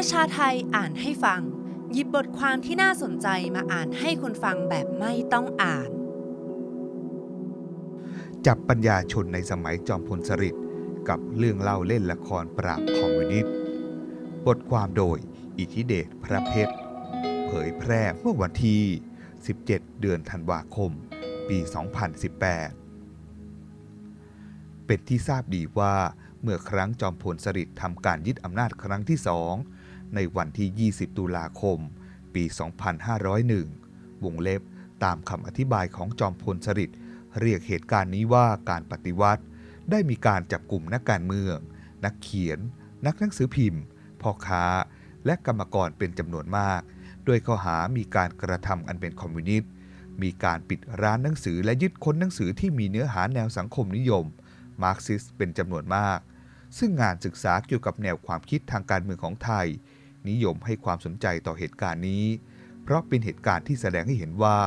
ประชาไทยอ่านให้ฟัง หยิบบทความที่น่าสนใจมาอ่านให้คนฟังแบบไม่ต้องอ่าน จับปัญญาชนในสมัยจอมพลสฤษดิ์กับเรื่องเล่าเล่นละครปราบคอมมิวนิสต์บทความโดยอิทธิเดชพระเพชร เผยแพร่เมื่อวันที่ 17 เดือนธันวาคม ปี 2018 เป็นที่ทราบดีว่าเมื่อครั้งจอมพลสฤษดิ์ทำการยึดอำนาจครั้งที่สอง ในวันที่ 20 ตุลาคม ปี 2501 วงเล็บตามคำอธิบายของจอมพลสฤษดิ์เรียกเหตุการณ์นี้ว่าการปฏิวัติ ได้มีการจับกลุ่มนักการเมือง นักเขียน นักหนังสือพิมพ์ พ่อค้า และกรรมกรเป็นจำนวนมาก ด้วยข้อหามีการกระทำอันเป็นคอมมิวนิสต์ มีการปิดร้านหนังสือและยึดค้นหนังสือที่มีเนื้อหาแนวสังคมนิยม มาร์กซิสเป็นจำนวนมาก ซึ่งงานศึกษาเกี่ยวกับแนวความคิดทางการเมืองของไทย นิยมให้ความสนใจต่อเหตุการณ์นี้ เพราะเป็นเหตุการณ์ที่แสดงให้เห็นว่า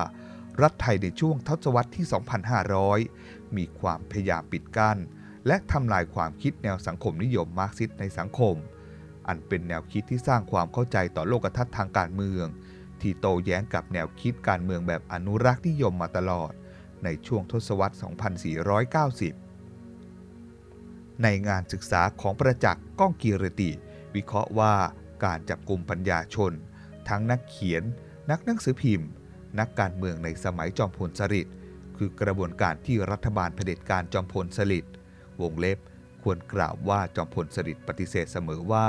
รัฐไทยในช่วงทศวรรษที่ 2500 มีความพยายามปิดกั้น และทำลายความคิดแนวสังคมนิยมมาร์กซิสในสังคม อันเป็นแนวคิดที่สร้างความเข้าใจต่อโลกทัศน์ทางการเมือง ที่โต้แย้งกับแนวคิดการเมืองแบบอนุรักษ์นิยมมาตลอด ในช่วงทศวรรษ 2490ในงานศึกษาของประจักษ์ก้องกีรติ วิเคราะห์ว่า การจับกลุ่มปัญญาชน ทั้งนักเขียน นักหนังสือพิมพ์ นักการเมืองในสมัยจอมพลสฤษดิ์คือกระบวนการที่รัฐบาลเผด็จการจอมพลสฤษดิ์วงเล็บควรกล่าวว่าจอมพลสฤษดิ์ปฏิเสธเสมอว่า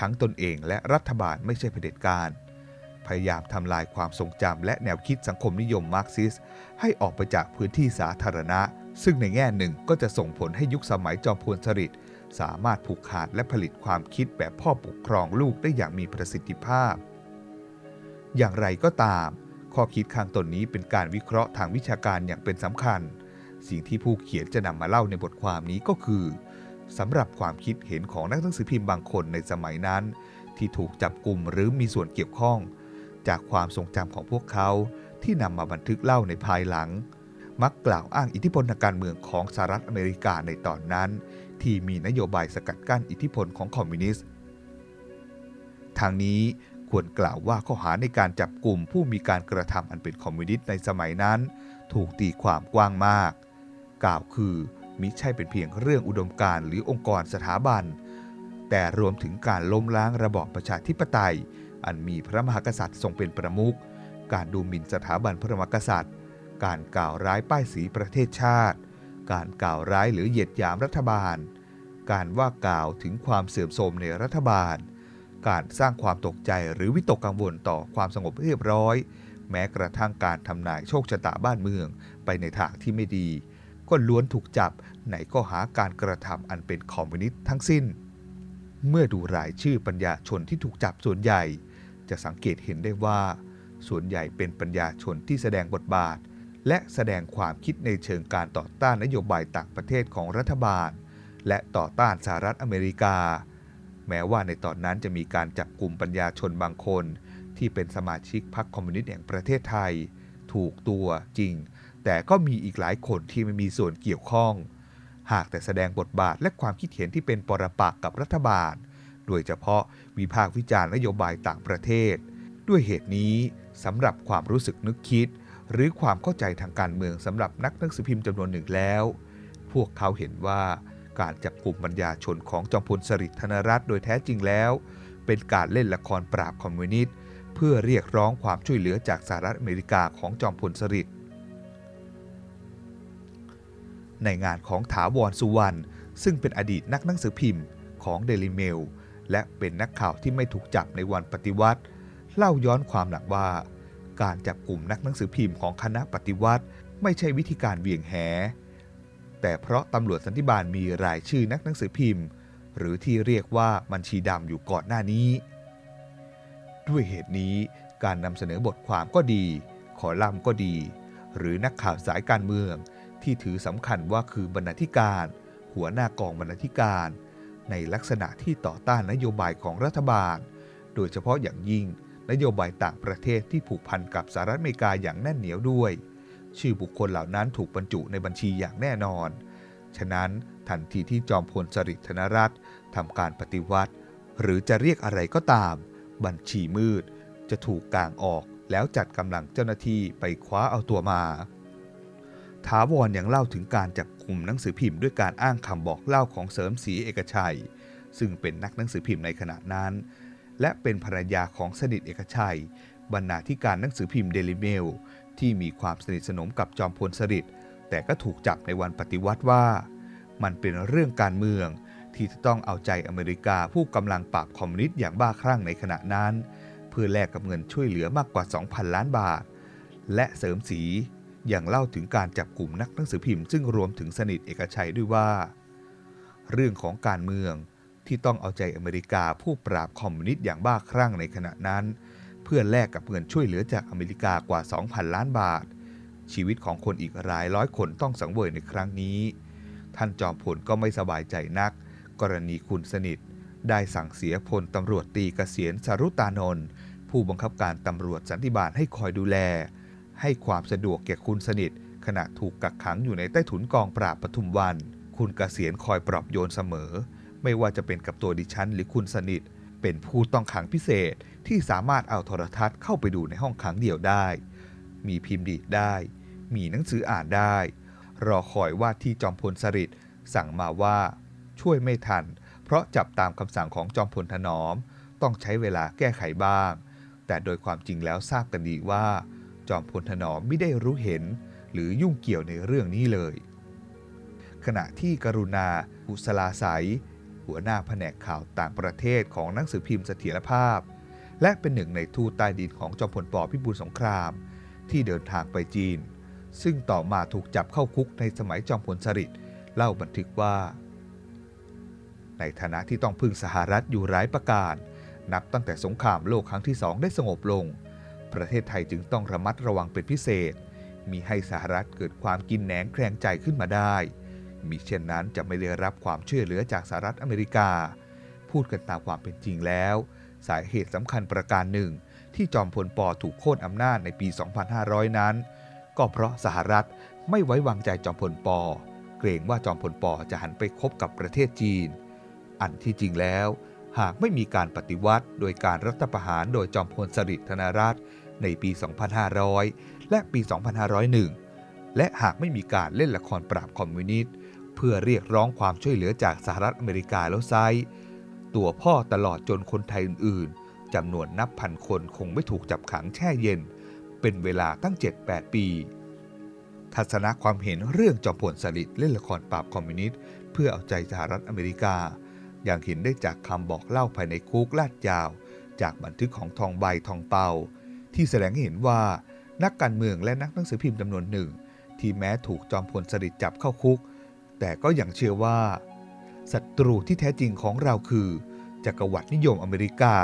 ทั้งตนเองและรัฐบาลไม่ใช่เผด็จการ พยายามทำลายความทรงจำและแนวคิดสังคมนิยมมาร์กซิส ให้ออกไปจากพื้นที่สาธารณะ ซึ่งในแง่หนึ่งก็จะส่งผลให้ยุคสมัยจอมพลสฤษดิ์ สามารถผูกขาดและผลิตความคิดแบบพ่อปกครองลูกได้อย่างมีประสิทธิภาพ อย่างไรก็ตาม ข้อคิดข้างต้นนี้เป็นการวิเคราะห์ทางวิชาการอย่างเป็นสำคัญ สิ่งที่ผู้เขียนจะนำมาเล่าในบทความนี้ก็คือสำหรับความคิดเห็นของนักหนังสือพิมพ์บางคนในสมัยนั้น ที่ถูกจับกลุ่มหรือมีส่วนเกี่ยวข้อง จากความทรงจำของพวกเขาที่นำมาบันทึกเล่าในภายหลัง มักกล่าวอ้างอิทธิพลทางการเมืองของสหรัฐอเมริกาในตอนนั้น ที่มีนโยบายสกัดกั้นอิทธิพลของคอมมิวนิสต์ ทางนี้ควรกล่าวว่าข้อหาในการจับกลุ่มผู้มีการกระทำอันเป็นคอมมิวนิสต์ในสมัยนั้น ถูกตีความกว้างมาก กล่าวคือมิใช่เป็นเพียงเรื่องอุดมการณ์หรือองค์กรสถาบัน แต่รวมถึงการล้มล้างระบอบประชาธิปไตย อันมีพระมหากษัตริย์ทรงเป็นประมุข การดูหมิ่นสถาบันพระมหากษัตริย์ การกล่าวร้ายป้ายสีประเทศชาติ การกล่าวร้ายหรือเหยียดหยามรัฐบาล การว่ากล่าวถึงความเสื่อมโทรมในรัฐบาล การสร้างความตกใจหรือวิตกกังวลต่อความสงบเรียบร้อย แม้กระทั่งการทำนายโชคชะตาบ้านเมืองไปในทางที่ไม่ดี ก็ล้วนถูกจับในข้อหาการกระทำอันเป็นคอมมิวนิสต์ทั้งสิ้น เมื่อดูรายชื่อปัญญาชนที่ถูกจับส่วนใหญ่ จะสังเกตเห็นได้ว่า ส่วนใหญ่เป็นปัญญาชนที่แสดงบทบาท และแสดงความคิดในเชิงการต่อต้านนโยบายต่างประเทศของรัฐบาล และต่อต้านสหรัฐอเมริกา แม้ว่าในตอนนั้นจะมีการจับกลุ่มปัญญาชนบางคน ที่เป็นสมาชิกพรรคคอมมิวนิสต์แห่งประเทศไทย ถูกตัวจริง แต่ก็มีอีกหลายคนที่ไม่มีส่วนเกี่ยวข้อง หากแต่แสดงบทบาทและความคิดเห็นที่เป็นปรปักษ์กับรัฐบาล โดยเฉพาะวิพากษ์วิจารณ์นโยบายต่างประเทศ ด้วยเหตุนี้สำหรับความรู้สึกนึกคิด หรือความเข้าใจทางการเมืองสำหรับนักหนังสือพิมพ์จำนวนหนึ่งแล้ว พวกเขาเห็นว่า การจับกลุ่มปัญญาชนของจอมพลสฤษดิ์ธนรัตน์โดยแท้จริงแล้ว เป็นการเล่นละครปราบคอมมิวนิสต์เพื่อเรียกร้องความช่วยเหลือจากสหรัฐอเมริกาของจอมพลสฤษดิ์ในงานของถาวรสุวรรณซึ่งเป็นอดีตนักหนังสือพิมพ์ของเดลิเมลและเป็นนักข่าวที่ไม่ถูกจับในวันปฏิวัติ เล่าย้อนความหลังว่า การจับกลุ่มนักหนังสือพิมพ์ของคณะปฏิวัติ ไม่ใช่วิธีการเวียงแห แต่เพราะตำรวจสันติบาลมีรายชื่อนักหนังสือพิมพ์ หรือที่เรียกว่าบัญชีดำอยู่ก่อนหน้านี้ ด้วยเหตุนี้การนำเสนอบทความก็ดี ขอลัมก็ดี หรือนักข่าวสายการเมือง ที่ถือสำคัญว่าคือบรรณาธิการ หัวหน้ากองบรรณาธิการ ในลักษณะที่ต่อต้านนโยบายของรัฐบาล โดยเฉพาะอย่างยิ่งนโยบายต่างประเทศที่ผูกพันกับสหรัฐอเมริกาอย่างแน่นเหนียวด้วย ชื่อบุคคลเหล่านั้นถูกบรรจุในบัญชีอย่างแน่นอน ฉะนั้นทันทีที่จอมพลสฤษดิ์ธนรัตน์ทำการปฏิวัติ หรือจะเรียกอะไรก็ตาม บัญชีมืด จะถูกกางออกแล้วจัดกำลังเจ้าหน้าที่ไปคว้าเอาตัวมา ถาวรยังเล่าถึงการจับกลุ่มหนังสือพิมพ์ด้วยการอ้างคำบอกเล่าของเสริมศรีเอกชัย ซึ่งเป็นนักหนังสือพิมพ์ในขณะนั้น และเป็นภรรยาของสนิทเอกชัย บรรณาธิการหนังสือพิมพ์เดลิเมล ที่มีความสนิทสนมกับจอมพลสฤษดิ์แต่ก็ถูกจับในวันปฏิวัติว่า มันเป็นเรื่องการเมืองที่จะต้องเอาใจอเมริกาผู้กำลังปราบคอมมิวนิสต์อย่างบ้าคลั่งในขณะนั้น เพื่อแลกกับเงินช่วยเหลือมากกว่า 2,000 ล้านบาท และเสริมสีอย่างเล่าถึงการจับกลุ่มนักหนังสือพิมพ์ซึ่งรวมถึงสนิทเอกชัยด้วยว่า เรื่องของการเมืองที่ต้องเอาใจอเมริกาผู้ปราบคอมมิวนิสต์อย่างบ้าคลั่งในขณะนั้น พื่อแลกกับเงินช่วยเหลือจากอเมริกากว่า 2,000 ล้านบาท ชีวิตของคนอีกรายร้อยคนต้องสังเวยในครั้งนี้ ท่านจอมพลก็ไม่สบายใจนัก กรณีคุณสนิท ได้สั่งเสียพลตำรวจตีเกษียณสรุตานนท์ผู้บังคับการตำรวจสันติบาลให้คอยดูแล ให้ความสะดวกแก่คุณสนิท ขณะถูกกักขังอยู่ในใต้ถุนกองปราบปทุมวัน คุณเกษียณคอยปลอบโยนเสมอ ไม่ว่าจะเป็นกับตัวดิฉันหรือคุณสนิท เป็นผู้ต้องขังพิเศษ ที่สามารถเอาโทรทัศน์เข้าไปดูในห้องขังเดี่ยวได้ มีพิมพ์ดีดได้ มีหนังสืออ่านได้ รอคอยว่าที่จอมพลสฤษดิ์สั่งมาว่าช่วยไม่ทัน เพราะจับตามคำสั่งของจอมพลถนอม ต้องใช้เวลาแก้ไขบ้าง แต่โดยความจริงแล้วทราบกันดีว่า จอมพลถนอมไม่ได้รู้เห็น หรือยุ่งเกี่ยวในเรื่องนี้เลย ขณะที่กรุณาอุสลาใสยหัวหน้าแผนกข่าวต่างประเทศของหนังสือพิมพ์เสถียรภาพ และเป็นหนึ่งในทูตใต้ดินของจอมพลปพิบูลสงคราม ที่เดินทางไปจีน ซึ่งต่อมาถูกจับเข้าคุกในสมัยจอมพลสฤษดิ์เล่าบันทึกว่า ในฐานะที่ต้องพึ่งสหรัฐอยู่หลายประการ นับตั้งแต่สงครามโลกครั้งที่สองได้สงบลง ประเทศไทยจึงต้องระมัดระวังเป็นพิเศษ มีให้สหรัฐเกิดความกินแหนงแคลงใจขึ้นมาได้มิเช่นนั้นจะไม่ได้รับความช่วยเหลือจากสหรัฐอเมริกา พูดกันตามความเป็นจริงแล้ว สาเหตุสำคัญประการหนึ่ง ที่จอมพลปถูกโค่นอำนาจในปี 2500 นั้น ก็เพราะสหรัฐไม่ไว้วางใจจอมพลปเกรงว่าจอมพลปจะหันไปคบกับประเทศจีน อันที่จริงแล้ว หากไม่มีการปฏิวัติโดยการรัฐประหารโดยจอมพลสฤษดิ์ธนรัตน์ในปี 2500 และปี 2501 และหากไม่มีการเล่นละครปราบคอมมิวนิสต์ เพื่อเรียกร้องความช่วยเหลือจากสหรัฐอเมริกาแล้วไซ ตัวพ่อตลอดจนคนไทยอื่นๆจำนวนนับพันคนคงไม่ถูกจับขังแช่เย็น เป็นเวลาตั้ง 7-8 ปี ทัศนะความเห็นเรื่องจอมพลสฤษดิ์เล่นละครปราบคอมมิวนิสต์เพื่อเอาใจสหรัฐอเมริกา อย่างเห็นได้จากคำบอกเล่าภายในคุกลาดยาว จากบันทึกของทองใบทองเปา ที่แสดงให้เห็นว่านักการเมืองและนักหนังสือพิมพ์จำนวนหนึ่ง ที่แม้ถูกจอมพลสฤษดิ์จับเข้าคุก แต่ก็ยังเชื่อว่า ศัตรูที่แท้จริงของเราคือ จักรวรรดินิยมอเมริกา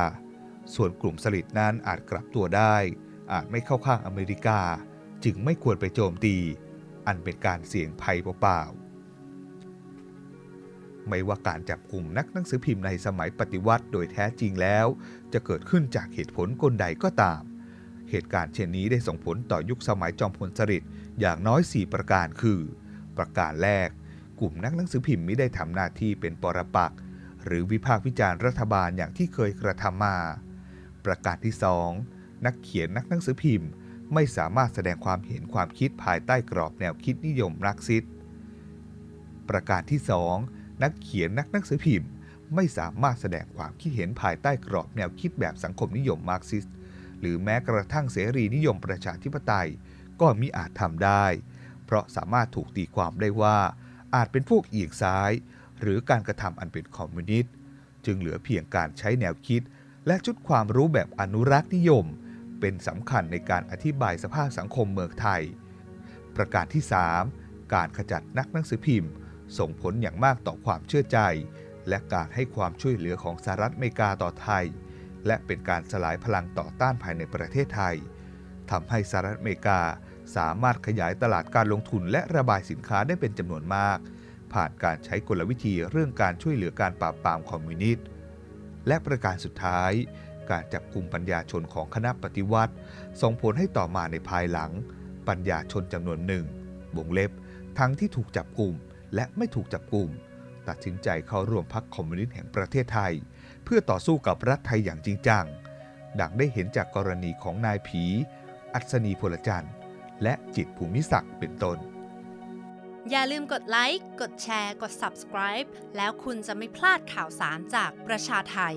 ส่วนกลุ่มสลิดนั้นอาจกลับตัวได้ อาจไม่เข้าข้างอเมริกา จึงไม่ควรไปโจมตี อันเป็นการเสี่ยงภัยเปล่าๆไม่ว่าการจับกลุ่มนักหนังสือพิมพ์ในสมัยปฏิวัติโดยแท้จริงแล้ว จะเกิดขึ้นจากเหตุผลกลใดก็ตาม เหตุการณ์เช่นนี้ได้ส่งผลต่อยุคสมัยจอมพลสฤษดิ์อย่างน้อย 4 ประการคือ ประการแรก กลุ่มนักหนังสือพิมพ์ไม่ได้ทำหน้าที่เป็นปรปักษ์หรือวิพากษ์วิจารณ์รัฐบาลอย่างที่เคยกระทำมา ประการที่ 2 นักเขียนนักหนังสือพิมพ์ ไม่สามารถแสดงความเห็นความคิดภายใต้กรอบแนวคิดนิยมรักซิสประการที่ 2 นักเขียนนักหนังสือพิมพ์ ไม่สามารถแสดงความคิดเห็นภายใต้กรอบแนวคิดแบบสังคมนิยมมาร์กซิสหรือแม้กระทั่งเสรีนิยมประชาธิปไตย ก็มิอาจทำได้ เพราะสามารถถูกตีความได้ว่า อาจเป็นพวกเอียงซ้าย หรือการกระทำอันเป็นคอมมิวนิสต์จึงเหลือเพียงการใช้แนวคิด และชุดความรู้แบบอนุรักษ์นิยม เป็นสำคัญในการอธิบายสภาพสังคมเมืองไทย ประการที่ 3 การขจัดนักหนังสือพิมพ์ ส่งผลอย่างมากต่อความเชื่อใจ และการให้ความช่วยเหลือของสหรัฐอเมริกาต่อไทย และเป็นการสลายพลังต่อต้านภายในประเทศไทยทำให้สหรัฐอเมริกา สามารถขยายตลาดการลงทุนและระบายสินค้าได้เป็นจำนวนมาก ผ่านการใช้กลวิธีเรื่องการช่วยเหลือการปราบปรามคอมมิวนิสต์และประการสุดท้าย การจับกลุ่มปัญญาชนของคณะปฏิวัติ ส่งผลให้ต่อมาในภายหลัง ปัญญาชนจำนวนหนึ่งวงเล็บ ทั้งที่ถูกจับกลุ่มและไม่ถูกจับกลุ่ม ตัดสินใจเข้าร่วมพรรคคอมมิวนิสต์แห่งประเทศไทย เพื่อต่อสู้กับรัฐไทยอย่างจริงจังดังได้เห็นจากกรณีของนายผี อัศนีพลจันทร์ และจิตภูมิศักดิ์เป็นต้น อย่าลืมกดไลค์ กดแชร์ กด subscribe แล้วคุณจะไม่พลาดข่าวสารจากประชาไทย